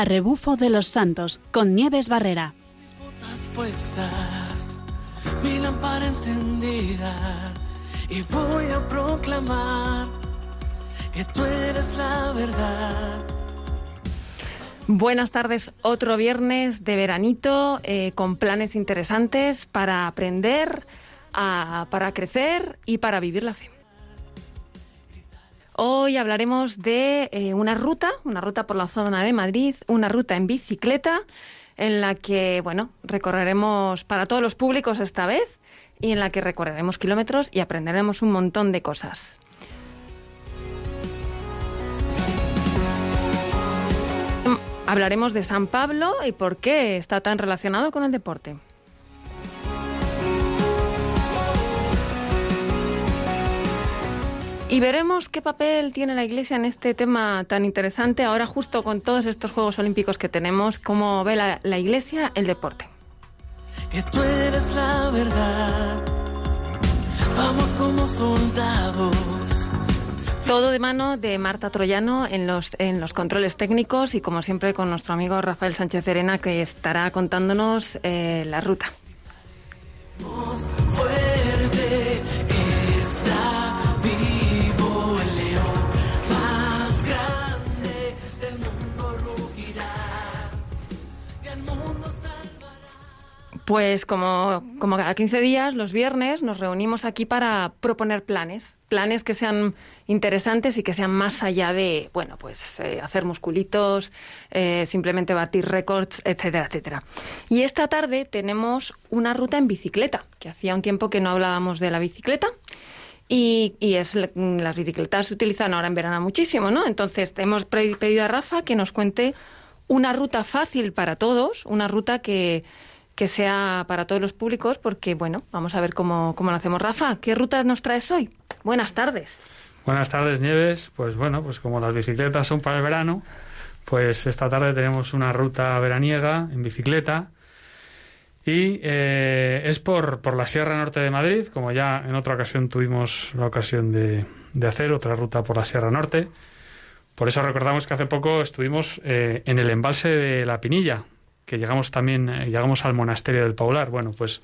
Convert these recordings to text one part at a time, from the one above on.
a Rebufo de los Santos con Nieves Barrera. Mis botas puestas, mi lámpara encendida y voy a proclamar que tú eres la verdad. Buenas tardes, otro viernes de veranito eh, con planes interesantes para aprender, a- para crecer y para vivir la fe. Hoy hablaremos de eh, una ruta, una ruta por la zona de Madrid, una ruta en bicicleta en la que, bueno, recorreremos para todos los públicos esta vez y en la que recorreremos kilómetros y aprenderemos un montón de cosas. Mm, Hablaremos de San Pablo y por qué está tan relacionado con el deporte. Y veremos qué papel tiene la Iglesia en este tema tan interesante, ahora justo con todos estos Juegos Olímpicos que tenemos, cómo ve la, la Iglesia el deporte. que tú eres la verdad. Vamos como soldados. Todo de mano de Marta Troyano en los, en los controles técnicos y como siempre con nuestro amigo Rafael Sánchez Serena que estará contándonos eh, la ruta. Fuerte Pues como, como cada 15 días, los viernes, nos reunimos aquí para proponer planes. Planes que sean interesantes y que sean más allá de, bueno, pues eh, hacer musculitos, eh, simplemente batir récords, etcétera, etcétera. Y esta tarde tenemos una ruta en bicicleta, que hacía un tiempo que no hablábamos de la bicicleta. Y, y es, las bicicletas se utilizan ahora en verano muchísimo, ¿no? Entonces hemos pedido a Rafa que nos cuente una ruta fácil para todos, una ruta que, que sea para todos los públicos, porque bueno, vamos a ver cómo, cómo lo hacemos. Rafa, ¿qué ruta nos traes hoy? Buenas tardes. Buenas tardes, Nieves. Pues bueno, pues como las bicicletas son para el verano, pues esta tarde tenemos una ruta veraniega en bicicleta y eh, es por, por la Sierra Norte de Madrid, como ya en otra ocasión tuvimos la ocasión de, de hacer otra ruta por la Sierra Norte. Por eso recordamos que hace poco estuvimos eh, en el embalse de La Pinilla, que llegamos también, eh, llegamos al monasterio del Paular. Bueno, pues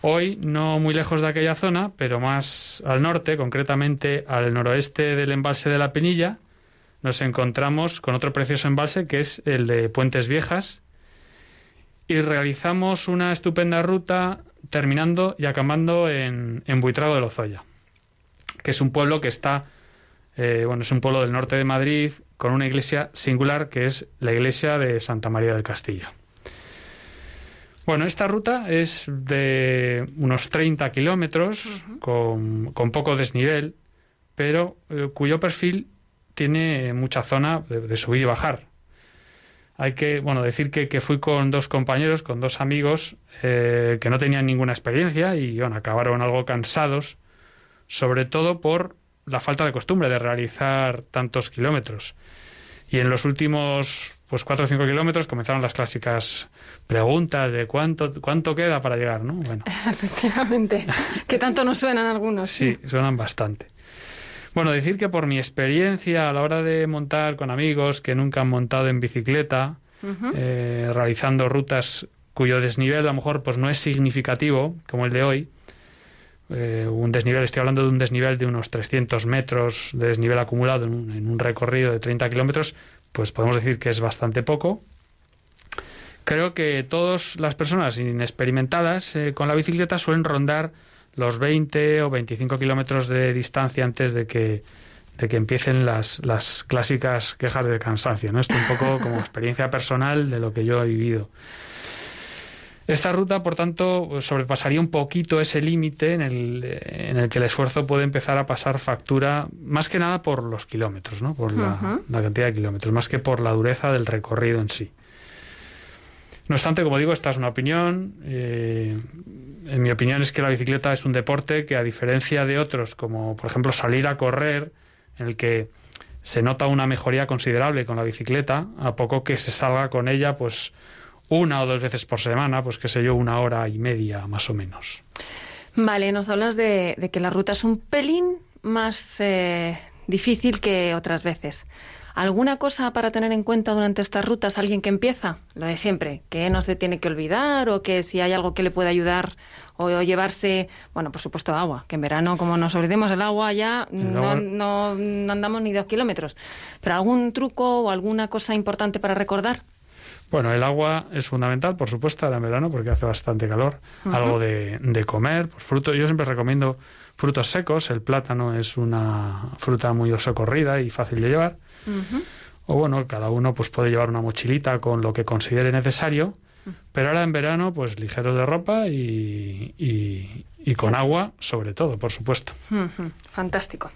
Hoy no muy lejos de aquella zona, pero más al norte, concretamente al noroeste del embalse de la Penilla, nos encontramos con otro precioso embalse que es el de Puentes Viejas y realizamos una estupenda ruta terminando y acabando en, en Buitrago de Lozoya, que es un pueblo que está, eh, bueno, es un pueblo del norte de Madrid con una iglesia singular que es la iglesia de Santa María del Castillo. Bueno, esta ruta es de unos 30 kilómetros, con, con poco desnivel, pero eh, cuyo perfil tiene mucha zona de, de subir y bajar. Hay que, bueno, decir que, que fui con dos compañeros, con dos amigos, eh, que no tenían ninguna experiencia y, bueno, acabaron algo cansados, sobre todo por la falta de costumbre de realizar tantos kilómetros. Y en los últimos pues cuatro o cinco kilómetros comenzaron las clásicas preguntas de cuánto cuánto queda para llegar, ¿no? Bueno, Efectivamente. que tanto nos suenan algunos. sí, suenan bastante. Bueno, decir que por mi experiencia a la hora de montar con amigos que nunca han montado en bicicleta, eh, realizando rutas cuyo desnivel a lo mejor pues no es significativo como el de hoy, eh, un desnivel, estoy hablando de un desnivel de unos 300 metros de desnivel acumulado en un, en un recorrido de 30 kilómetros, pues podemos decir que es bastante poco. Creo que todas las personas inexperimentadas eh, con la bicicleta suelen rondar los 20 o 25 kilómetros de distancia antes de que, de que empiecen las, las clásicas quejas de cansancio. ¿no? Esto un poco como experiencia personal de lo que yo he vivido. Esta ruta, por tanto, sobrepasaría un poquito ese límite en el, en el que el esfuerzo puede empezar a pasar factura, más que nada por los kilómetros, ¿no? por la cantidad de kilómetros, más que por la dureza del recorrido en sí. No obstante, como digo, esta es una opinión. eh, en mi opinión es que la bicicleta es un deporte que, a diferencia de otros, como por ejemplo salir a correr, en el que se nota una mejoría considerable con la bicicleta, a poco que se salga con ella, pues una o dos veces por semana, pues qué sé yo, una hora y media más o menos. Vale, nos hablas de, de que la ruta es un pelín más eh, difícil que otras veces. ¿Alguna cosa para tener en cuenta durante estas rutas? ¿Alguien que empieza? Lo de siempre, que no se tiene que olvidar o que si hay algo que le puede ayudar o llevarse, bueno, por supuesto agua, que en verano como nos olvidemos el agua ya no- no andamos ni dos kilómetros. Pero algún truco o alguna cosa importante para recordar? Bueno, el agua es fundamental, por supuesto, ahora en verano porque hace bastante calor. Algo de, de comer, pues frutos. Yo siempre recomiendo frutos secos. El plátano es una fruta muy socorrida y fácil de llevar. O bueno, cada uno pues puede llevar una mochilita con lo que considere necesario. Pero ahora en verano, pues ligeros de ropa y, y- y con agua, sobre todo, por supuesto. Fantástico.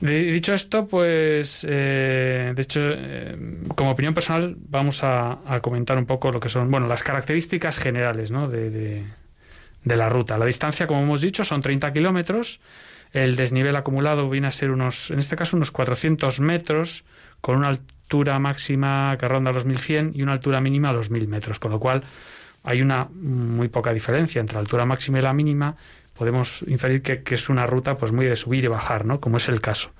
Dicho esto, pues, eh, de hecho, eh, como opinión personal, vamos a, comentar un poco lo que son, bueno, las características generales, ¿no? de, de- de la ruta. La distancia, como hemos dicho, son 30 kilómetros. El desnivel acumulado viene a ser unos, en este caso, unos 400 metros, con una altura máxima que ronda los 1100 y una altura mínima a los 1000 metros, con lo cual hay una muy poca diferencia entre la altura máxima y la mínima. Podemos inferir que, que es una ruta pues muy de subir y bajar, ¿no? Como es el caso.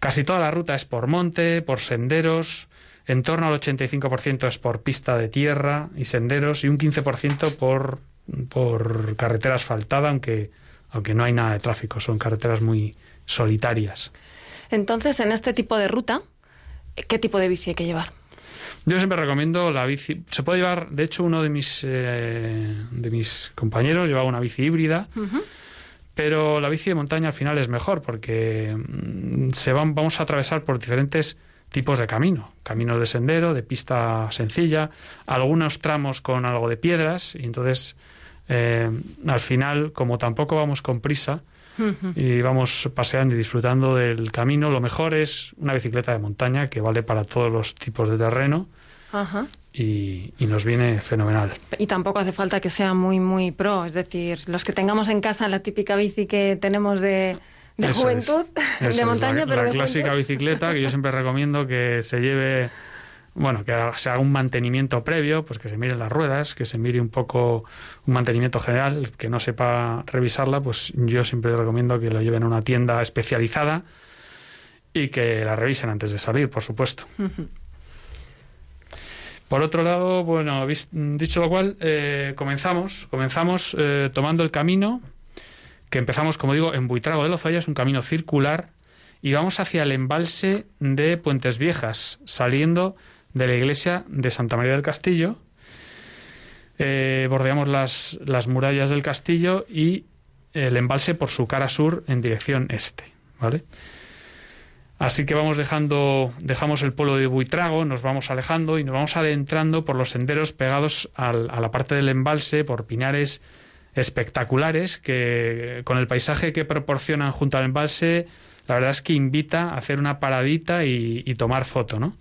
Casi toda la ruta es por monte, por senderos, en torno al 85% es por pista de tierra y senderos y un 15% por, por carretera asfaltada, aunque, aunque no hay nada de tráfico, son carreteras muy solitarias. Entonces, en este tipo de ruta, ¿qué tipo de bici hay que llevar? Yo siempre recomiendo la bici. Se puede llevar, de hecho, uno de mis, eh, de mis compañeros llevaba una bici híbrida, pero la bici de montaña al final es mejor porque mm, se van, vamos a atravesar por diferentes tipos de camino. Caminos de sendero, de pista sencilla, algunos tramos con algo de piedras, y entonces eh, al final, como tampoco vamos con prisa, y vamos paseando y disfrutando del camino. Lo mejor es una bicicleta de montaña que vale para todos los tipos de terreno Ajá. y, y nos viene fenomenal. Y tampoco hace falta que sea muy, muy pro. Es decir, los que tengamos en casa la típica bici que tenemos de, de juventud, es, de montaña, la, pero la de clásica juventud. bicicleta que yo siempre recomiendo que se lleve bueno, que haga- se haga un mantenimiento previo, pues que se miren las ruedas, que se mire un poco un mantenimiento general, el que no sepa revisarla, pues yo siempre recomiendo que lo lleven a una tienda especializada y que la revisen antes de salir, por supuesto. Por otro lado, bueno, dicho lo cual, eh, comenzamos, comenzamos eh, tomando el camino que empezamos, como digo, en Buitrago de Lozoya, es un camino circular, y vamos hacia el embalse de Puentes Viejas, saliendo de la iglesia de Santa María del Castillo. Eh, bordeamos las, las murallas del castillo y el embalse por su cara sur en dirección este, ¿vale? Así que vamos dejando, dejamos el pueblo de Buitrago, nos vamos alejando y nos vamos adentrando por los senderos pegados al- a la parte del embalse, por pinares espectaculares que con el paisaje que proporcionan junto al embalse, la verdad es que invita a hacer una paradita y, y tomar foto, ¿no?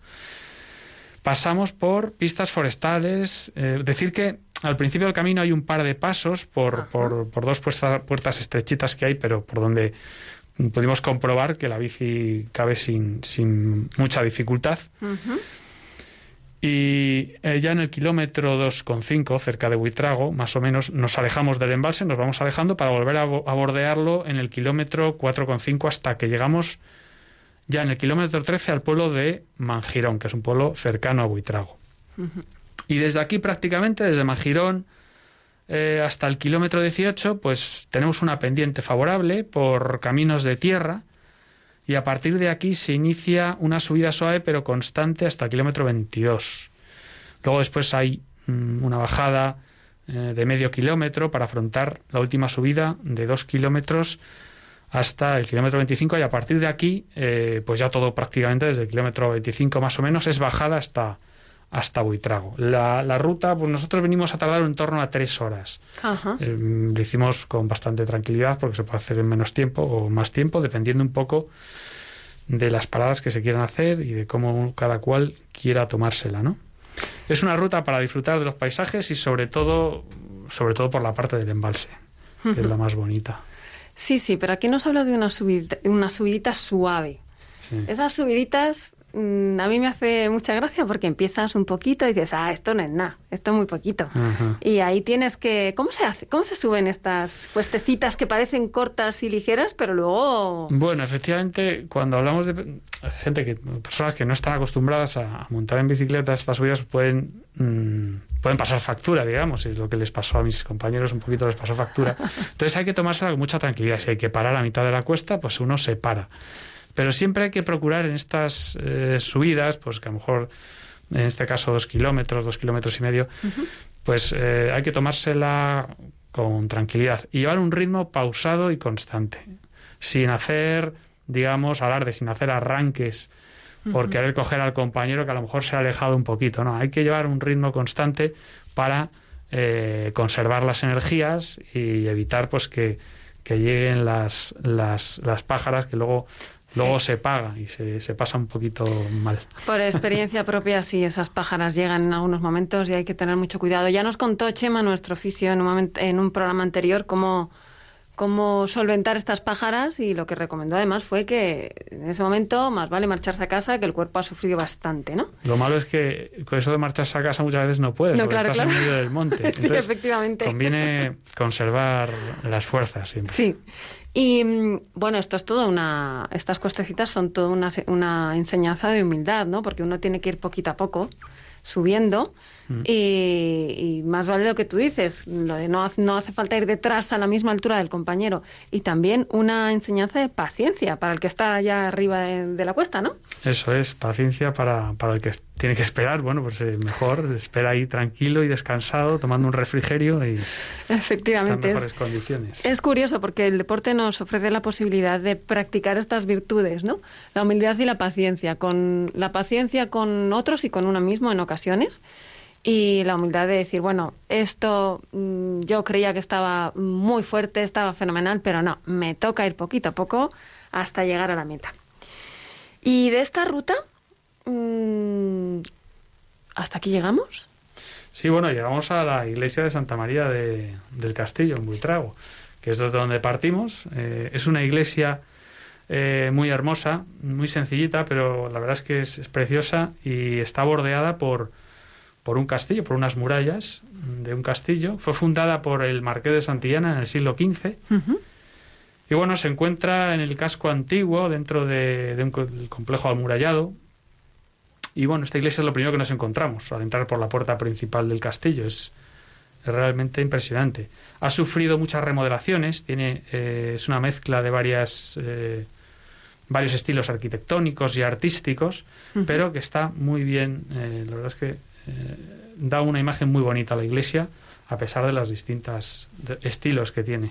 Pasamos por pistas forestales, eh, decir que al principio del camino hay un par de pasos por, por, por dos puertas, puertas estrechitas que hay, pero por donde pudimos comprobar que la bici cabe sin, sin mucha dificultad. Y eh, ya en el kilómetro 2,5, cerca de Buitrago, más o menos, nos alejamos del embalse, nos vamos alejando para volver a, bo- a bordearlo en el kilómetro 4,5 hasta que llegamos ya en el kilómetro 13 al pueblo de Mangirón, que es un pueblo cercano a Buitrago. Y desde aquí prácticamente, desde Mangirón eh, hasta el kilómetro 18, pues tenemos una pendiente favorable por caminos de tierra y a partir de aquí se inicia una subida suave pero constante hasta el kilómetro 22. Luego después hay mm, una bajada eh, de medio kilómetro para afrontar la última subida de dos kilómetros hasta el kilómetro 25 y a partir de aquí eh, pues ya todo prácticamente desde el kilómetro 25 más o menos es bajada hasta hasta Buitrago. La, la ruta, pues nosotros venimos a tardar en torno a tres horas. Ajá. Eh, lo hicimos con bastante tranquilidad porque se puede hacer en menos tiempo o más tiempo, dependiendo un poco de las paradas que se quieran hacer y de cómo cada cual quiera tomársela, ¿no? Es una ruta para disfrutar de los paisajes y sobre todo, sobre todo por la parte del embalse, que es la más bonita. Sí, sí, pero aquí nos habla de una subidita, una subidita suave. Sí. Esas subiditas mm, a mí me hace mucha gracia porque empiezas un poquito y dices, ah, esto no es nada, esto es muy poquito. Y ahí tienes que... ¿Cómo se hace? ¿Cómo se suben estas cuestecitas que parecen cortas y ligeras, pero luego... Bueno, efectivamente, cuando hablamos de gente que, personas que no están acostumbradas a, montar en bicicleta, estas subidas pueden, mm, pueden pasar factura, digamos, es lo que les pasó a mis compañeros, un poquito les pasó factura. Entonces hay que tomársela con mucha tranquilidad. Si hay que parar a mitad de la cuesta, pues uno se para. Pero siempre hay que procurar en estas eh, subidas, pues que a lo mejor, en este caso, dos kilómetros, dos kilómetros y medio, pues eh, hay que tomársela con tranquilidad y llevar un ritmo pausado y constante, sin hacer, digamos, alarde, sin hacer arranques por querer coger al compañero que a lo mejor se ha alejado un poquito. No, hay que llevar un ritmo constante para eh, conservar las energías y evitar pues que, que lleguen las, las, las pájaras que luego luego se paga y se, se pasa un poquito mal. Por experiencia propia, sí, esas pájaras llegan en algunos momentos y hay que tener mucho cuidado. Ya nos contó Chema, nuestro oficio, en un, momento- en un programa anterior, cómo, cómo solventar estas pájaras y lo que recomendó además fue que en ese momento más vale marcharse a casa, que el cuerpo ha sufrido bastante, ¿no? Lo malo es que con eso de marcharse a casa muchas veces no puedes, No, porque claro, estás claro. en medio del monte. Sí, efectivamente. Conviene conservar las fuerzas siempre. Sí. Y mm, bueno, esto es todo una. Estas cuestecitas son toda una, una enseñanza de humildad, ¿no? Porque uno tiene que ir poquito a poco subiendo Mm. y, y más vale lo que tú dices, lo de no, hace- no hace falta ir detrás a la misma altura del compañero. Y también una enseñanza de paciencia para el que está allá arriba de, de la cuesta, ¿no? Eso es, paciencia para, para el que tiene que esperar. Bueno, pues eh, mejor, espera ahí tranquilo y descansado, tomando un refrigerio y está en Efectivamente. es- mejores condiciones. Es curioso porque el deporte nos ofrece la posibilidad de practicar estas virtudes, ¿no? La humildad y la paciencia, con la paciencia con otros y con uno mismo en ocasiones. Y la humildad de decir, bueno, esto mm, yo creía que estaba muy fuerte, estaba fenomenal, pero no, me toca ir poquito a poco hasta llegar a la meta. Y de esta ruta, mm, ¿hasta aquí llegamos? Sí, bueno, llegamos a la iglesia de Santa María de- del Castillo, en Buitrago, que es desde donde partimos. Eh, es una iglesia eh, muy hermosa, muy sencillita, pero la verdad es que es, es preciosa y está bordeada por, por un castillo, por unas murallas de un castillo. Fue fundada por el marqués de Santillana en el siglo XV. Y bueno, se encuentra en el casco antiguo, dentro de, de un del complejo amurallado. Y bueno, esta iglesia es lo primero que nos encontramos al entrar por la puerta principal del castillo. Es, es realmente impresionante. Ha sufrido muchas remodelaciones, tiene, eh, es una mezcla de varias, eh, varios estilos arquitectónicos y artísticos, pero que está muy bien. eh, la verdad es que eh, da una imagen muy bonita a la iglesia, a pesar de los distintos estilos que tiene.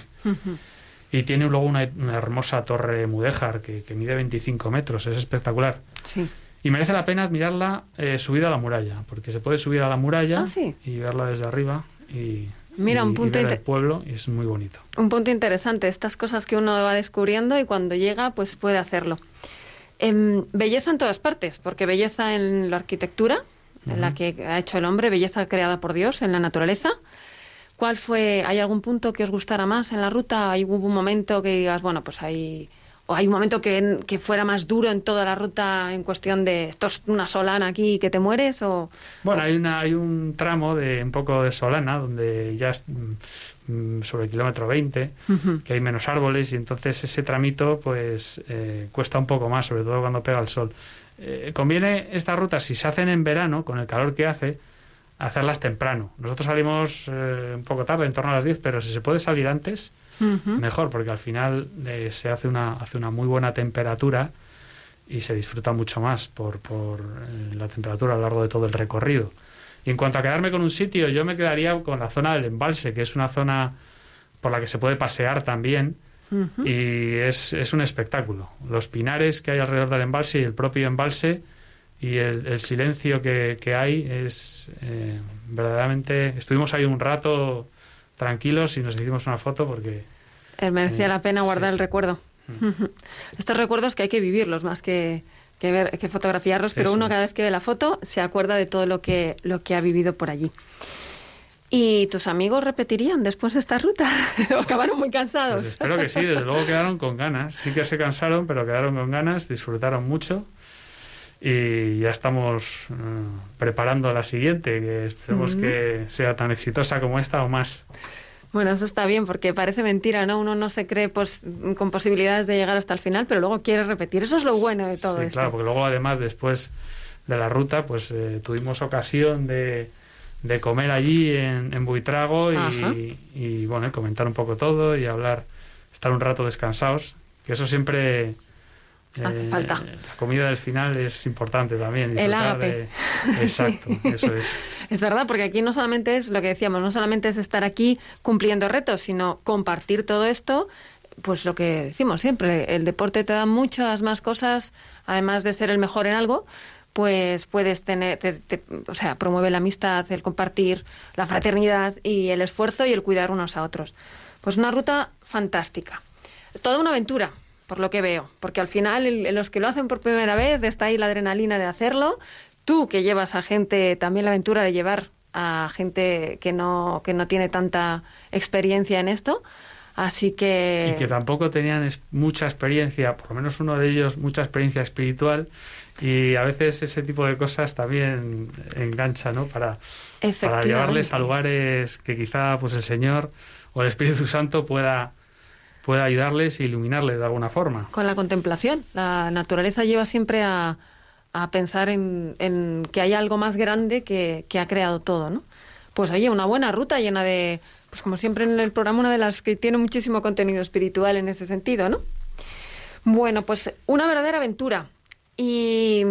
Y tiene luego una, una hermosa torre mudéjar que, que mide 25 metros, es espectacular. Sí. Y merece la pena admirarla eh, subida a la muralla, porque se puede subir a la muralla Ah, sí. y verla desde arriba y, Mira, y- un y punto ver el pueblo y es muy bonito. Un punto interesante, estas cosas que uno va descubriendo y cuando llega, pues puede hacerlo. Em, belleza en todas partes, porque belleza en la arquitectura, en la que ha hecho el hombre, belleza creada por Dios en la naturaleza. ¿Cuál fue, hay algún punto que os gustara más en la ruta? ¿Hay hubo un momento que digas, bueno, pues hay, o hay un momento que, que fuera más duro en toda la ruta en cuestión de esto es una solana aquí que te mueres o Bueno, hay, una, hay un tramo de un poco de Solana, donde ya es mm, sobre el kilómetro 20, Ujú. que hay menos árboles y entonces ese tramito pues eh, cuesta un poco más, sobre todo cuando pega el sol. Eh, conviene estas rutas, si se hacen en verano, con el calor que hace, hacerlas temprano. Nosotros salimos eh, un poco tarde, en torno a las 10, pero si se puede salir antes, Mejor, porque al final eh, se hace una, hace una muy buena temperatura y se disfruta mucho más por, por eh, la temperatura a lo largo de todo el recorrido. Y en cuanto a quedarme con un sitio, yo me quedaría con la zona del embalse, que es una zona por la que se puede pasear también y es, es un espectáculo. Los pinares que hay alrededor del embalse y el propio embalse y el, el silencio que, que hay es eh, verdaderamente... Estuvimos ahí un rato tranquilos y nos hicimos una foto porque... Eh, merecía Eh, la pena guardar sí. el recuerdo. Estos recuerdos que hay que vivirlos más que, que ver, que fotografiarlos, pero Eso uno es. cada vez que ve la foto se acuerda de todo lo que, lo que ha vivido por allí. ¿Y tus amigos repetirían después de esta ruta? ¿O acabaron muy cansados? Pues espero que sí, desde luego quedaron con ganas. Sí que se cansaron, pero quedaron con ganas, disfrutaron mucho. Y ya estamos eh, preparando la siguiente, que esperemos que sea tan exitosa como esta o más. Bueno, eso está bien porque parece mentira, ¿no? Uno no se cree pues, con posibilidades de llegar hasta el final, pero luego quiere repetir. Eso es lo bueno de todo Sí, esto. claro, porque luego además después de la ruta, pues eh, tuvimos ocasión de, de comer allí en, en Buitrago y, y, bueno, comentar un poco todo y hablar, estar un rato descansados, que eso siempre... Hace falta. La comida del final es importante también. El ágape. de- Exacto, eso es. Es verdad, porque aquí no solamente es lo que decíamos, no solamente es estar aquí cumpliendo retos, sino compartir todo esto, pues lo que decimos siempre, el deporte te da muchas más cosas, además de ser el mejor en algo, pues puedes tener, te- te- o sea, promueve la amistad, el compartir, la fraternidad y el esfuerzo y el cuidar unos a otros. Pues una ruta fantástica. Toda una aventura, por lo que veo, porque al final el- los que lo hacen por primera vez está ahí la adrenalina de hacerlo, tú que llevas a gente, también la aventura de llevar a gente que no, que no tiene tanta experiencia en esto, así que... Y que tampoco tenían mucha experiencia, por lo menos uno de ellos, mucha experiencia espiritual. Y a veces ese tipo de cosas también engancha, ¿no? Para, para llevarles a lugares que quizá pues el Señor o el Espíritu Santo pueda, pueda ayudarles e iluminarles de alguna forma. Con la contemplación. La naturaleza lleva siempre a, a pensar en, en que hay algo más grande que, que ha creado todo, ¿no? Pues oye, una buena ruta llena de, pues como siempre en el programa, una de las que tiene muchísimo contenido espiritual en ese sentido, ¿no? Bueno, pues una verdadera aventura. Y,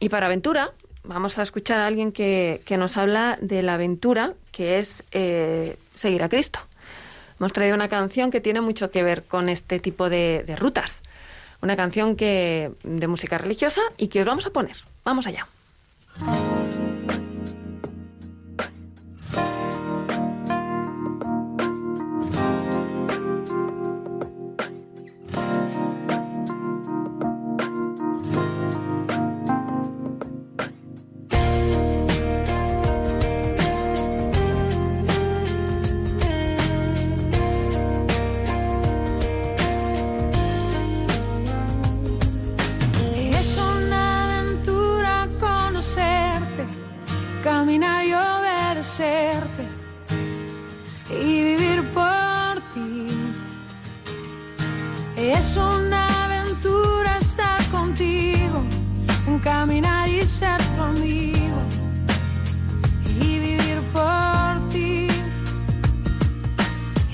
y para aventura, vamos a escuchar a alguien que, que nos habla de la aventura, que es eh, seguir a Cristo. Hemos traído una canción que tiene mucho que ver con este tipo de, de rutas. Una canción que, de música religiosa y que os vamos a poner. Vamos allá.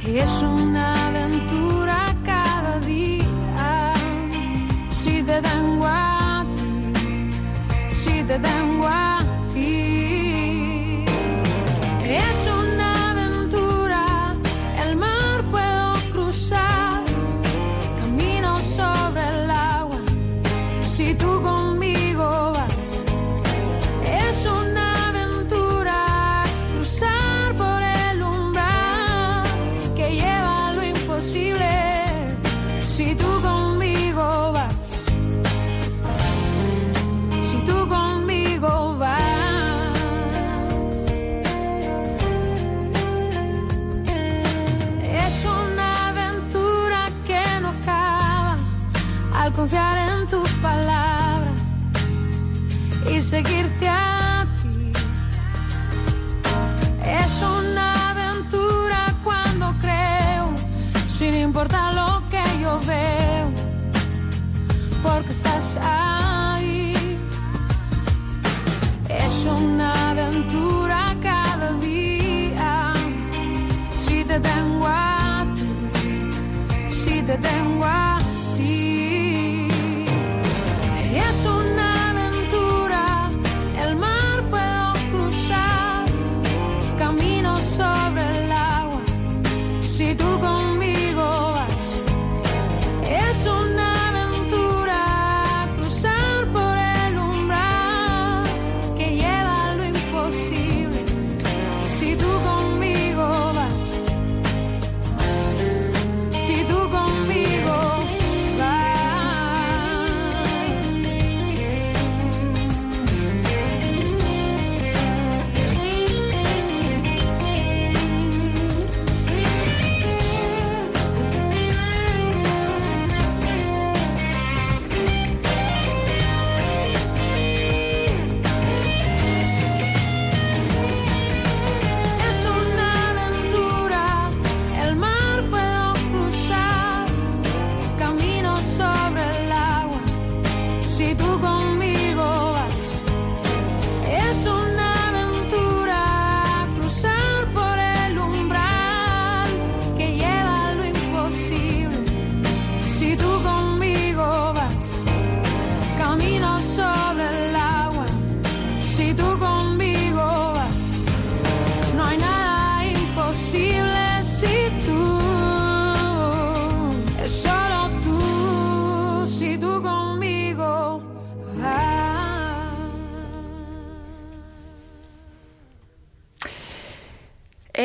Es una aventura cada día. Si te tengo a ti, si te tengo ti, si te tengo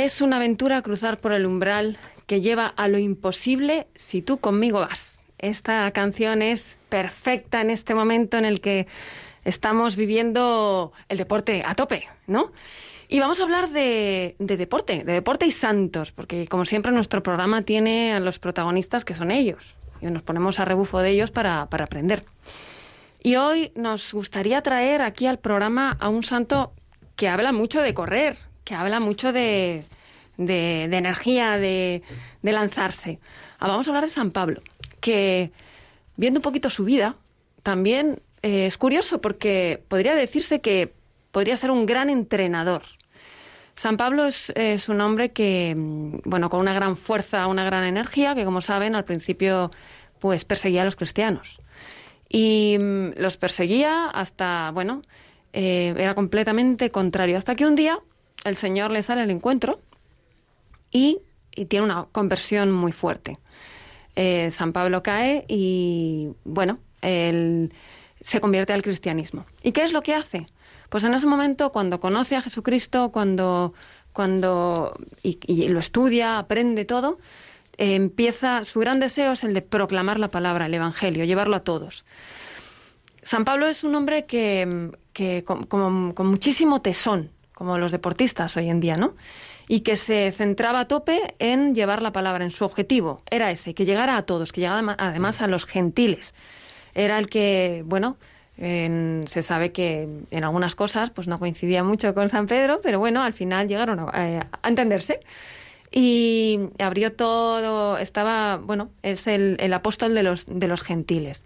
Es una aventura cruzar por el umbral que lleva a lo imposible si tú conmigo vas. Esta canción es perfecta en este momento en el que estamos viviendo el deporte a tope, ¿no? Y vamos a hablar de, de deporte, de deporte y santos, porque como siempre nuestro programa tiene a los protagonistas que son ellos, y nos ponemos a rebufo de ellos para, para aprender. Y hoy nos gustaría traer aquí al programa a un santo que habla mucho de correr, que habla mucho de, de- energía, de, lanzarse. Ah, vamos a hablar de San Pablo, que viendo un poquito su vida, también eh, es curioso porque podría decirse que podría ser un gran entrenador. San Pablo es, es un hombre que, mm, bueno, con una gran fuerza, una gran energía, que como saben, al principio pues perseguía a los cristianos. Y mm, los perseguía hasta, bueno, eh, era completamente contrario. Hasta que un día el Señor le sale al encuentro y, tiene una conversión muy fuerte. Eh, San Pablo cae y, bueno, él se convierte al cristianismo. ¿Y qué es lo que hace? Pues en ese momento, cuando conoce a Jesucristo, cuando, cuando y, lo estudia, aprende todo, empieza, su gran deseo es el de proclamar la palabra, el Evangelio, llevarlo a todos. San Pablo es un hombre que, que con muchísimo tesón, como los deportistas hoy en día, ¿no? Y que se centraba a tope en llevar la palabra, en su objetivo. Era ese, que llegara a todos, que llegara además a los gentiles. Era el que, bueno, en- se sabe que en algunas cosas pues no coincidía mucho con San Pedro, pero bueno, al final llegaron a, eh, entenderse. Y abrió todo, estaba, bueno, es el, el apóstol de los, de los gentiles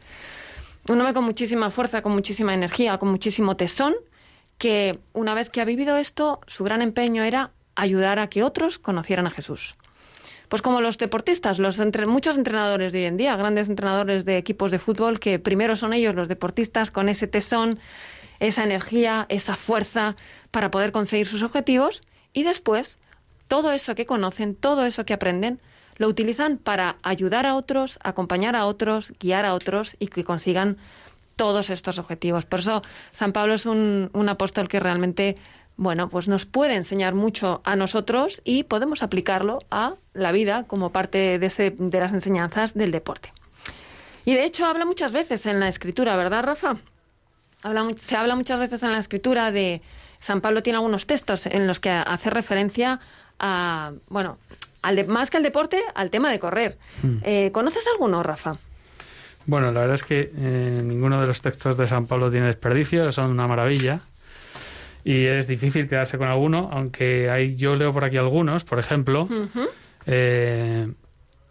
un hombre con muchísima fuerza, con muchísima energía, con muchísimo tesón, que una vez que ha vivido esto, su gran empeño era ayudar a que otros conocieran a Jesús. Pues como los deportistas, los entre- muchos entrenadores de hoy en día, grandes entrenadores de equipos de fútbol, que primero son ellos los deportistas con ese tesón, esa energía, esa fuerza para poder conseguir sus objetivos y después todo eso que conocen, todo eso que aprenden, lo utilizan para ayudar a otros, acompañar a otros, guiar a otros y que consigan todos estos objetivos. Por eso San Pablo es un, un apóstol que realmente, bueno, pues nos puede enseñar mucho a nosotros y podemos aplicarlo a la vida como parte de, ese- de las enseñanzas del deporte. Y de hecho habla muchas veces en la escritura, ¿verdad, Rafa? Habla se habla muchas veces en la escritura de San Pablo tiene algunos textos en los que hace referencia a, bueno, al de- más que al deporte, al tema de correr. Eh, ¿Conoces alguno, Rafa? Bueno, la verdad es que eh, ninguno de los textos de San Pablo tiene desperdicio, son una maravilla. Y es difícil quedarse con alguno, aunque hay, yo leo por aquí algunos. Por ejemplo, eh,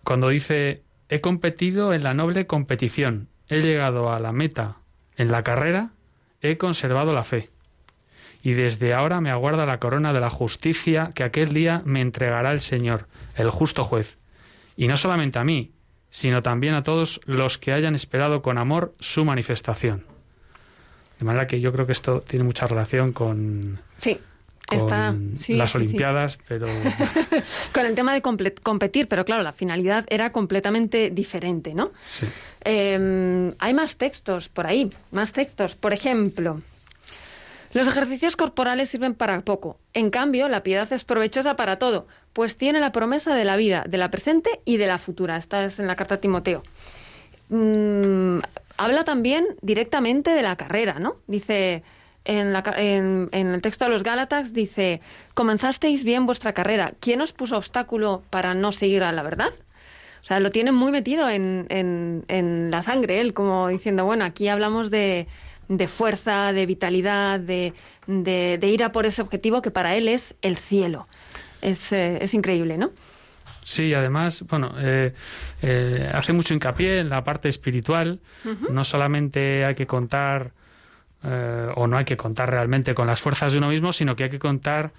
cuando dice, he competido en la noble competición, he llegado a la meta en la carrera, he conservado la fe. Y desde ahora me aguarda la corona de la justicia que aquel día me entregará el Señor, el justo juez. Y no solamente a mí, sino también a todos los que hayan esperado con amor su manifestación. De manera que yo creo que esto tiene mucha relación con, Sí. con Está, sí, las sí, sí. Olimpiadas, pero Con el tema de competir, pero claro, la finalidad era completamente diferente, ¿no? sí. Eh, hay más textos por ahí, más textos. Por ejemplo, los ejercicios corporales sirven para poco. En cambio, la piedad es provechosa para todo, pues tiene la promesa de la vida, de la presente y de la futura. Esta es en la carta a Timoteo. Mm, habla también directamente de la carrera, ¿no? Dice en, el texto de los Gálatas, dice, comenzasteis bien vuestra carrera. ¿Quién os puso obstáculo para no seguir a la verdad? O sea, lo tiene muy metido en- en la sangre, él, como diciendo, bueno, aquí hablamos de, de fuerza, de vitalidad, de, de- de ir a por ese objetivo que para él es el cielo. Es, eh, es increíble, ¿no? Sí, además, bueno, eh, eh, hace mucho hincapié en la parte espiritual. No solamente hay que contar, o no hay que contar realmente con las fuerzas de uno mismo, sino que hay que contar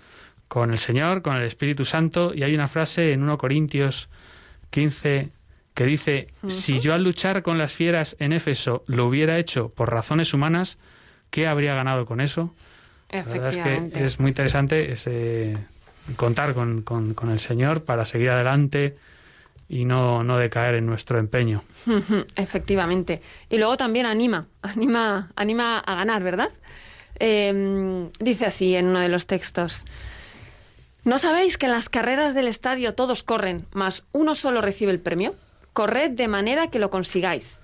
con el Señor, con el Espíritu Santo. Y hay una frase en 1 Corintios 15 que dice, si yo al luchar con las fieras en Éfeso lo hubiera hecho por razones humanas, ¿qué habría ganado con eso? La verdad es que es muy interesante ese contar con, con- con el Señor para seguir adelante y no, no decaer en nuestro empeño. Efectivamente. Y luego también anima, anima, anima a ganar, ¿verdad? Eh, dice así en uno de los textos. ¿No sabéis que en las carreras del estadio todos corren, mas uno solo recibe el premio? Corred de manera que lo consigáis.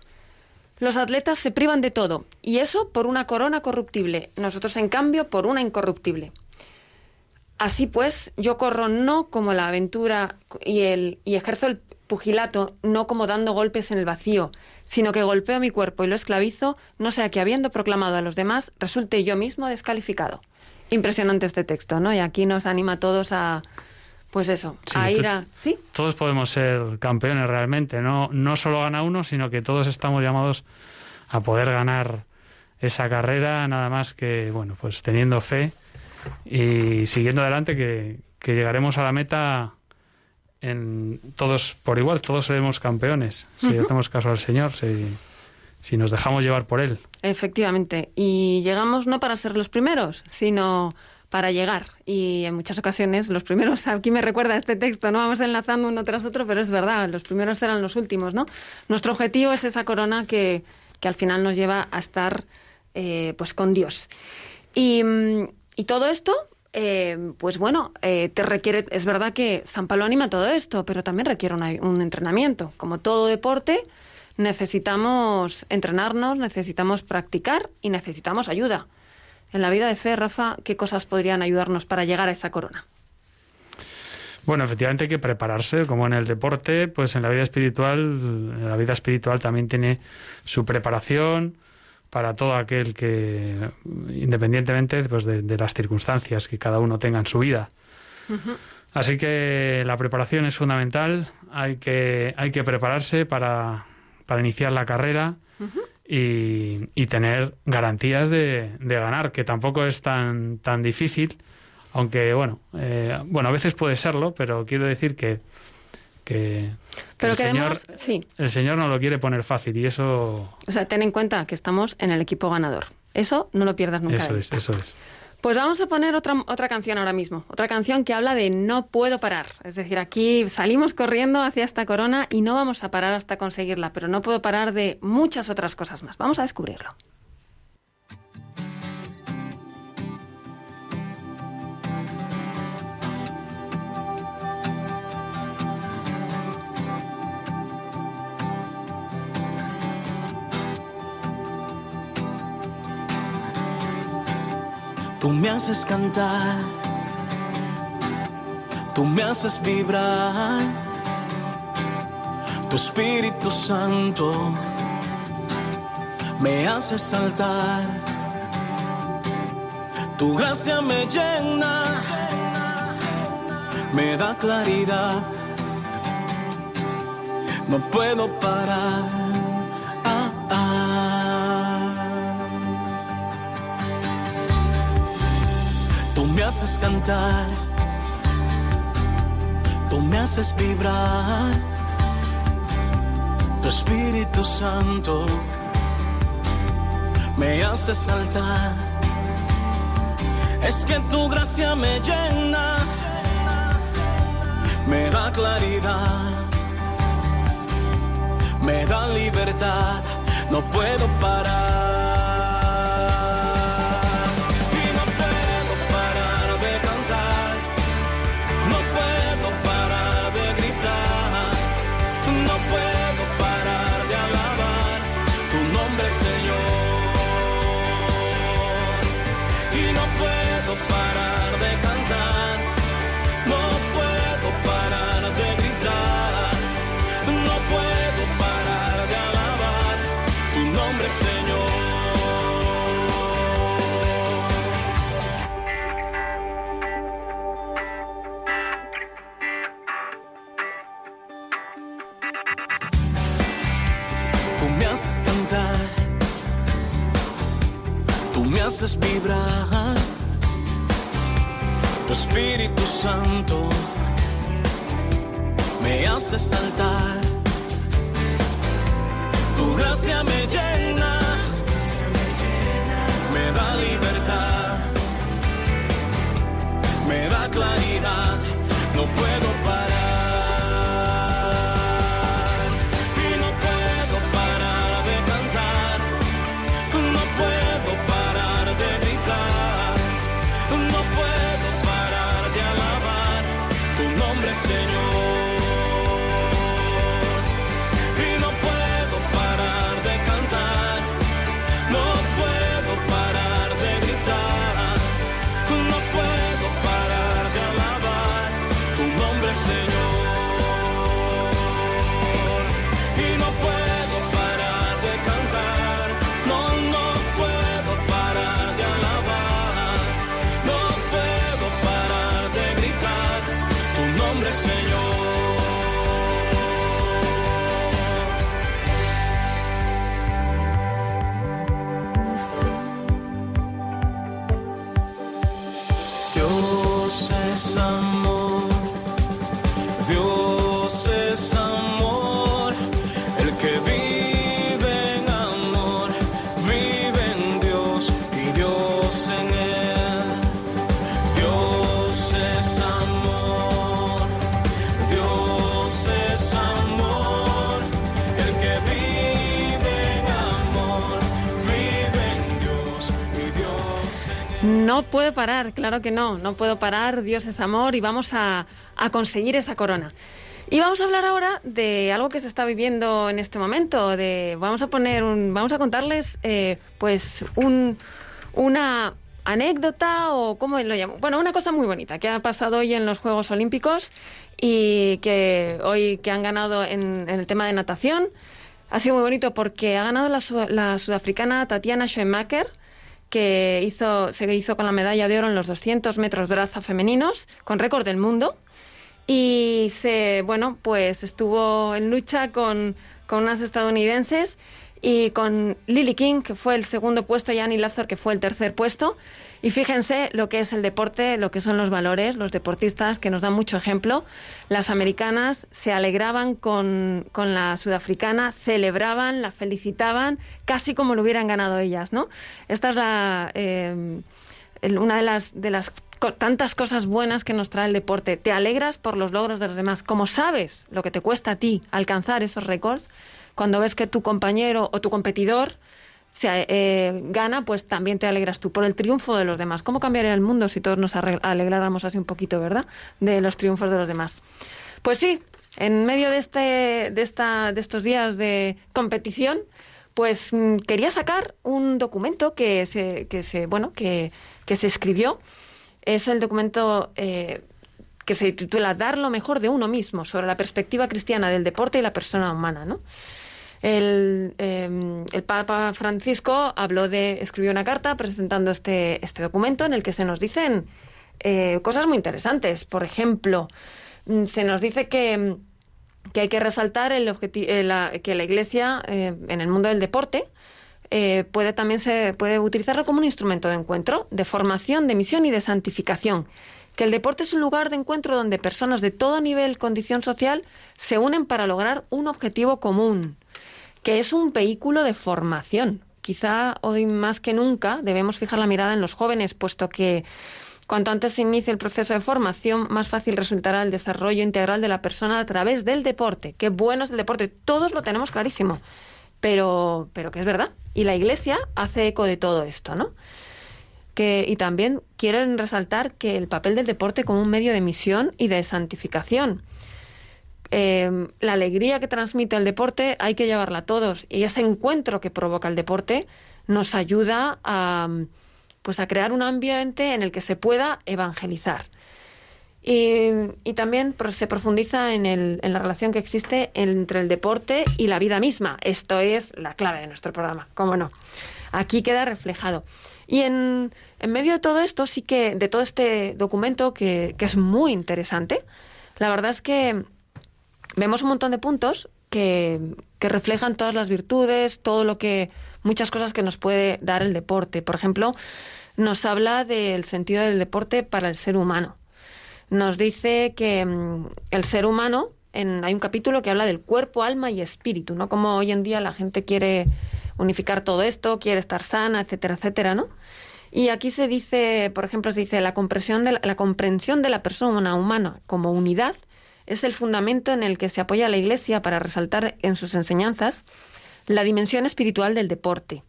Los atletas se privan de todo, y eso por una corona corruptible, nosotros en cambio por una incorruptible. Así pues, yo corro no como la aventura y, el, y ejerzo el pugilato no como dando golpes en el vacío, sino que golpeo mi cuerpo y lo esclavizo, no sea que habiendo proclamado a los demás, resulte yo mismo descalificado. Impresionante este texto, ¿no? Y aquí nos anima a todos a, pues eso, Sí, a ir a... ¿Sí? Todos podemos ser campeones realmente, no, no solo gana uno, sino que todos estamos llamados a poder ganar esa carrera, nada más que, bueno, pues teniendo fe y siguiendo adelante, que, que llegaremos a la meta en todos por igual, todos seremos campeones, si hacemos caso al Señor, si, si nos dejamos llevar por Él. Efectivamente. Y llegamos no para ser los primeros, sino para llegar. Y en muchas ocasiones los primeros, aquí me recuerda este texto, ¿no? Vamos enlazando uno tras otro, pero es verdad, los primeros serán los últimos, ¿no? Nuestro objetivo es esa corona que, que al final nos lleva a estar eh, pues con Dios. Y, mm, y todo esto, eh, pues bueno, eh, te requiere, es verdad que San Pablo anima todo esto, pero también requiere una- un entrenamiento. Como todo deporte, necesitamos entrenarnos, necesitamos practicar y necesitamos ayuda. En la vida de fe, Rafa, ¿qué cosas podrían ayudarnos para llegar a esa corona? Bueno, efectivamente hay que prepararse, como en el deporte, pues en la vida espiritual, la vida espiritual también tiene su preparación para todo aquel que, independientemente pues, de, de las circunstancias que cada uno tenga en su vida. Así que la preparación es fundamental, hay que, hay que prepararse para, para iniciar la carrera y, y tener garantías de, de ganar, que tampoco es tan, tan difícil, aunque bueno, eh, bueno, a veces puede serlo, pero quiero decir que, que, Pero el, que señor, debemos- sí, el Señor no lo quiere poner fácil y eso, o sea, ten en cuenta que estamos en el equipo ganador. Eso no lo pierdas nunca. de eso es, vista. eso es. Pues vamos a poner otra, otra canción ahora mismo, otra canción que habla de no puedo parar. Es decir, aquí salimos corriendo hacia esta corona y no vamos a parar hasta conseguirla, pero no puedo parar de muchas otras cosas más. Vamos a descubrirlo. Tú me haces cantar, tú me haces vibrar, tu Espíritu Santo me hace saltar, tu gracia me llena, me da claridad, no puedo parar. Haces cantar, tú me haces vibrar, tu Espíritu Santo me hace saltar. Es que tu gracia me llena, me da claridad, me da libertad, no puedo parar. Tu Espíritu Santo me hace saltar. Tu gracia me llena, me da libertad, me da claridad, no puedo No puedo parar, claro que no, no puedo parar, Dios es amor y vamos a, conseguir esa corona. Y vamos a hablar ahora de algo que se está viviendo en este momento. De, vamos a poner un, vamos a contarles eh, pues un, una anécdota o cómo lo llamo. Bueno, una cosa muy bonita que ha pasado hoy en los Juegos Olímpicos y que hoy que han ganado en, el tema de natación. Ha sido muy bonito porque ha ganado la, la sudafricana Tatiana Schoenmaker, que hizo, se hizo con la medalla de oro en los 200 metros braza femeninos, con récord del mundo. Y se, bueno, pues estuvo en lucha con, con unas estadounidenses y con Lily King, que fue el segundo puesto, y Annie Lazar, que fue el tercer puesto. Y fíjense lo que es el deporte, lo que son los valores, los deportistas, que nos dan mucho ejemplo. Las americanas se alegraban con, con la sudafricana, celebraban, la felicitaban, casi como lo hubieran ganado ellas, ¿no? Esta es la, eh, una de las, de las tantas cosas buenas que nos trae el deporte. Te alegras por los logros de los demás. Como sabes lo que te cuesta a ti alcanzar esos récords, cuando ves que tu compañero o tu competidor se eh, gana, pues también te alegras tú por el triunfo de los demás. ¿Cómo cambiaría el mundo si todos nos alegráramos así un poquito, verdad? De los triunfos de los demás. Pues sí, en medio de este, de esta, de estos días de competición, pues mm, quería sacar un documento que se, que se, bueno, que, que se escribió. Es el documento eh, que se titula Dar lo mejor de uno mismo sobre la perspectiva cristiana del deporte y la persona humana, ¿no? El, eh, el Papa Francisco habló de, escribió una carta presentando este, este documento en el que se nos dicen eh, cosas muy interesantes. Por ejemplo, mm, se nos dice que, que hay que resaltar el objeti- eh, la- que la Iglesia eh, en el mundo del deporte eh, puede también se puede utilizarlo como un instrumento de encuentro, de formación, de misión y de santificación. Que el deporte es un lugar de encuentro donde personas de todo nivel, condición social, se unen para lograr un objetivo común, que es un vehículo de formación. Quizá hoy más que nunca debemos fijar la mirada en los jóvenes, puesto que cuanto antes se inicie el proceso de formación, más fácil resultará el desarrollo integral de la persona a través del deporte. Qué bueno es el deporte, todos lo tenemos clarísimo, pero, pero que es verdad. Y la Iglesia hace eco de todo esto, ¿no? Que, y también quieren resaltar que el papel del deporte como un medio de misión y de santificación. Eh, la alegría que transmite el deporte hay que llevarla a todos y ese encuentro que provoca el deporte nos ayuda a, pues a crear un ambiente en el que se pueda evangelizar. Y, también se profundiza en, el- la relación que existe entre el deporte y la vida misma. Esto es la clave de nuestro programa, cómo no. Aquí queda reflejado. Y en, medio de todo esto, sí que, de todo este documento que, que es muy interesante, la verdad es que vemos un montón de puntos que, que reflejan todas las virtudes, todo lo que, muchas cosas que nos puede dar el deporte. Por ejemplo, nos habla del sentido del deporte para el ser humano. Nos dice que mm, el ser humano, en, hay un capítulo que habla del cuerpo, alma y espíritu, ¿no? Como hoy en día la gente quiere unificar todo esto, quiere estar sana, etcétera, etcétera, ¿no? Y aquí se dice, por ejemplo, se dice la comprensión de la, la comprensión de la persona humana como unidad es el fundamento en el que se apoya la Iglesia para resaltar en sus enseñanzas la dimensión espiritual del deporte.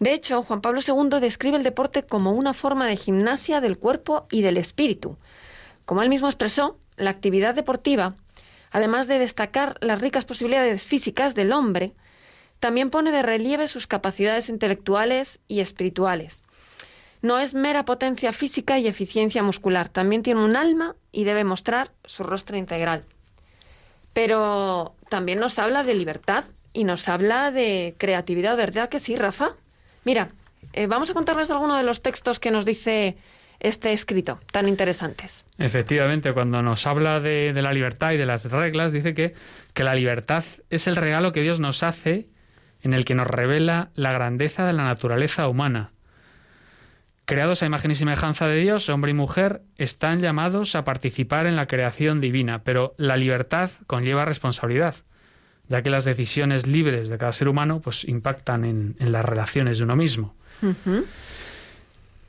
De hecho, Juan Pablo II describe el deporte como una forma de gimnasia del cuerpo y del espíritu. Como él mismo expresó, la actividad deportiva, además de destacar las ricas posibilidades físicas del hombre, también pone de relieve sus capacidades intelectuales y espirituales. No es mera potencia física y eficiencia muscular, también tiene un alma y debe mostrar su rostro integral. Pero también nos habla de libertad y nos habla de creatividad, ¿verdad que sí, Rafa? Mira, eh, vamos a contarles algunos de los textos que nos dice este escrito, tan interesantes. Efectivamente, cuando nos habla de, de la libertad y de las reglas, dice que, que la libertad es el regalo que Dios nos hace en el que nos revela la grandeza de la naturaleza humana. Creados a imagen y semejanza de Dios, hombre y mujer están llamados a participar en la creación divina, pero la libertad conlleva responsabilidad, ya que las decisiones libres de cada ser humano pues, impactan en, en las relaciones de uno mismo.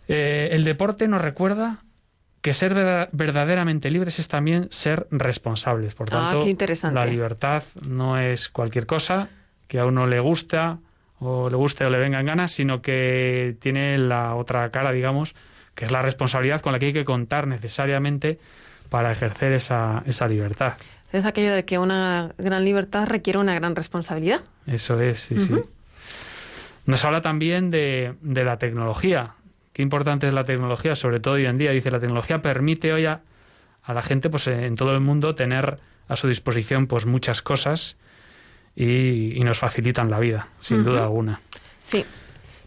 Eh, el deporte nos recuerda que ser verda- verdaderamente libres es también ser responsables. Por Ah, tanto, qué interesante. la libertad no es cualquier cosa que a uno le gusta o le guste o le vengan ganas, sino que tiene la otra cara, digamos, que es la responsabilidad con la que hay que contar necesariamente para ejercer esa, esa libertad. Es aquello de que una gran libertad requiere una gran responsabilidad. Eso es, sí, sí. Nos habla también de, de la tecnología. Qué importante es la tecnología, sobre todo hoy en día. Dice, la tecnología permite hoy a, a la gente pues, en todo el mundo tener a su disposición pues, muchas cosas y, y nos facilitan la vida, sin duda alguna. Sí.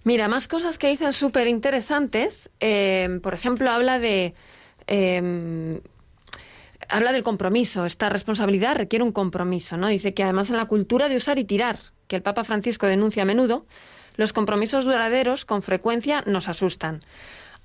Mira, más cosas que dicen súper interesantes. Eh, por ejemplo, habla de. eh, habla del compromiso. Esta responsabilidad requiere un compromiso, ¿no? Dice que además en la cultura de usar y tirar, que el Papa Francisco denuncia a menudo, los compromisos duraderos con frecuencia nos asustan.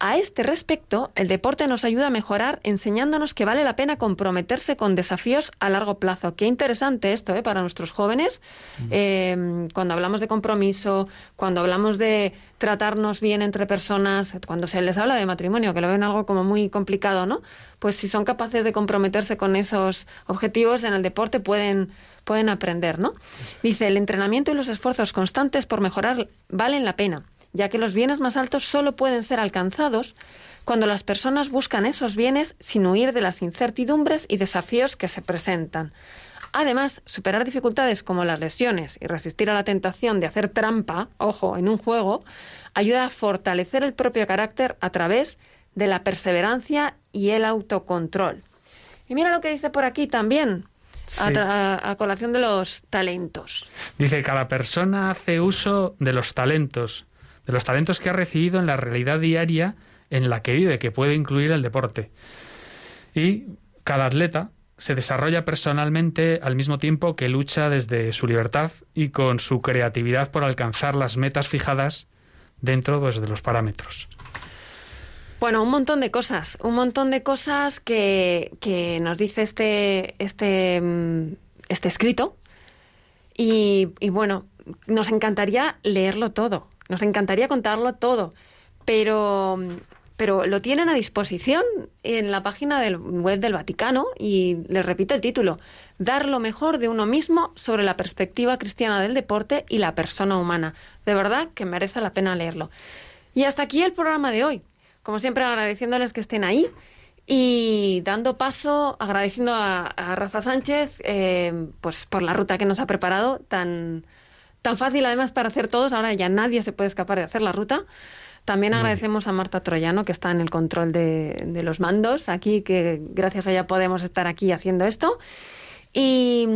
A este respecto, el deporte nos ayuda a mejorar enseñándonos que vale la pena comprometerse con desafíos a largo plazo. Qué interesante esto ¿eh? para nuestros jóvenes. Eh, cuando hablamos de compromiso, cuando hablamos de tratarnos bien entre personas, cuando se les habla de matrimonio, que lo ven algo como muy complicado, ¿no? Pues si son capaces de comprometerse con esos objetivos en el deporte pueden pueden aprender, ¿no? Dice, el entrenamiento y los esfuerzos constantes por mejorar valen la pena ya que los bienes más altos solo pueden ser alcanzados cuando las personas buscan esos bienes sin huir de las incertidumbres y desafíos que se presentan. Además, superar dificultades como las lesiones y resistir a la tentación de hacer trampa, ojo, en un juego, ayuda a fortalecer el propio carácter a través de la perseverancia y el autocontrol. Y mira lo que dice por aquí también, Sí. a colación de los talentos. Dice, cada persona hace uso de los talentos, de los talentos que ha recibido en la realidad diaria en la que vive, que puede incluir el deporte. Y cada atleta se desarrolla personalmente al mismo tiempo que lucha desde su libertad y con su creatividad por alcanzar las metas fijadas dentro pues, de los parámetros. Bueno, un montón de cosas, un montón de cosas que, que nos dice este, este, mm, este escrito. Y, y bueno, nos encantaría leerlo todo, nos encantaría contarlo todo, pero, pero lo tienen a disposición en la página del web del Vaticano y les repito el título, Dar lo mejor de uno mismo sobre la perspectiva cristiana del deporte y la persona humana. De verdad que merece la pena leerlo. Y hasta aquí el programa de hoy. Como siempre, agradeciéndoles que estén ahí y dando paso, agradeciendo a, a Rafa Sánchez eh, pues por la ruta que nos ha preparado, tan, tan fácil además para hacer todos. Ahora ya nadie se puede escapar de hacer la ruta. También agradecemos a Marta Troyano, que está en el control de, de los mandos aquí, que gracias a ella podemos estar aquí haciendo esto. Y,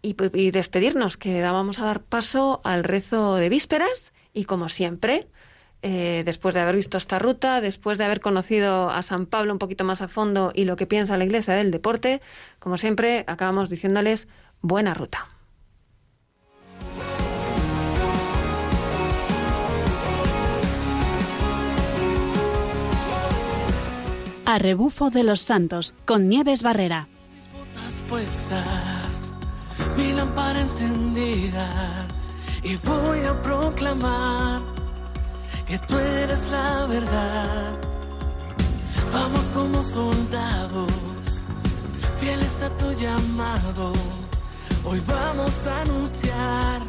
y, y despedirnos, que vamos a dar paso al rezo de vísperas y como siempre, eh, después de haber visto esta ruta, después de haber conocido a San Pablo un poquito más a fondo y lo que piensa la Iglesia del deporte, como siempre, acabamos diciéndoles buena ruta. A rebufo de los santos, con Nieves Barrera. Mi lámpara encendida, y voy a proclamar que tú eres la verdad. Vamos como soldados, fieles a tu llamado. Hoy vamos a anunciar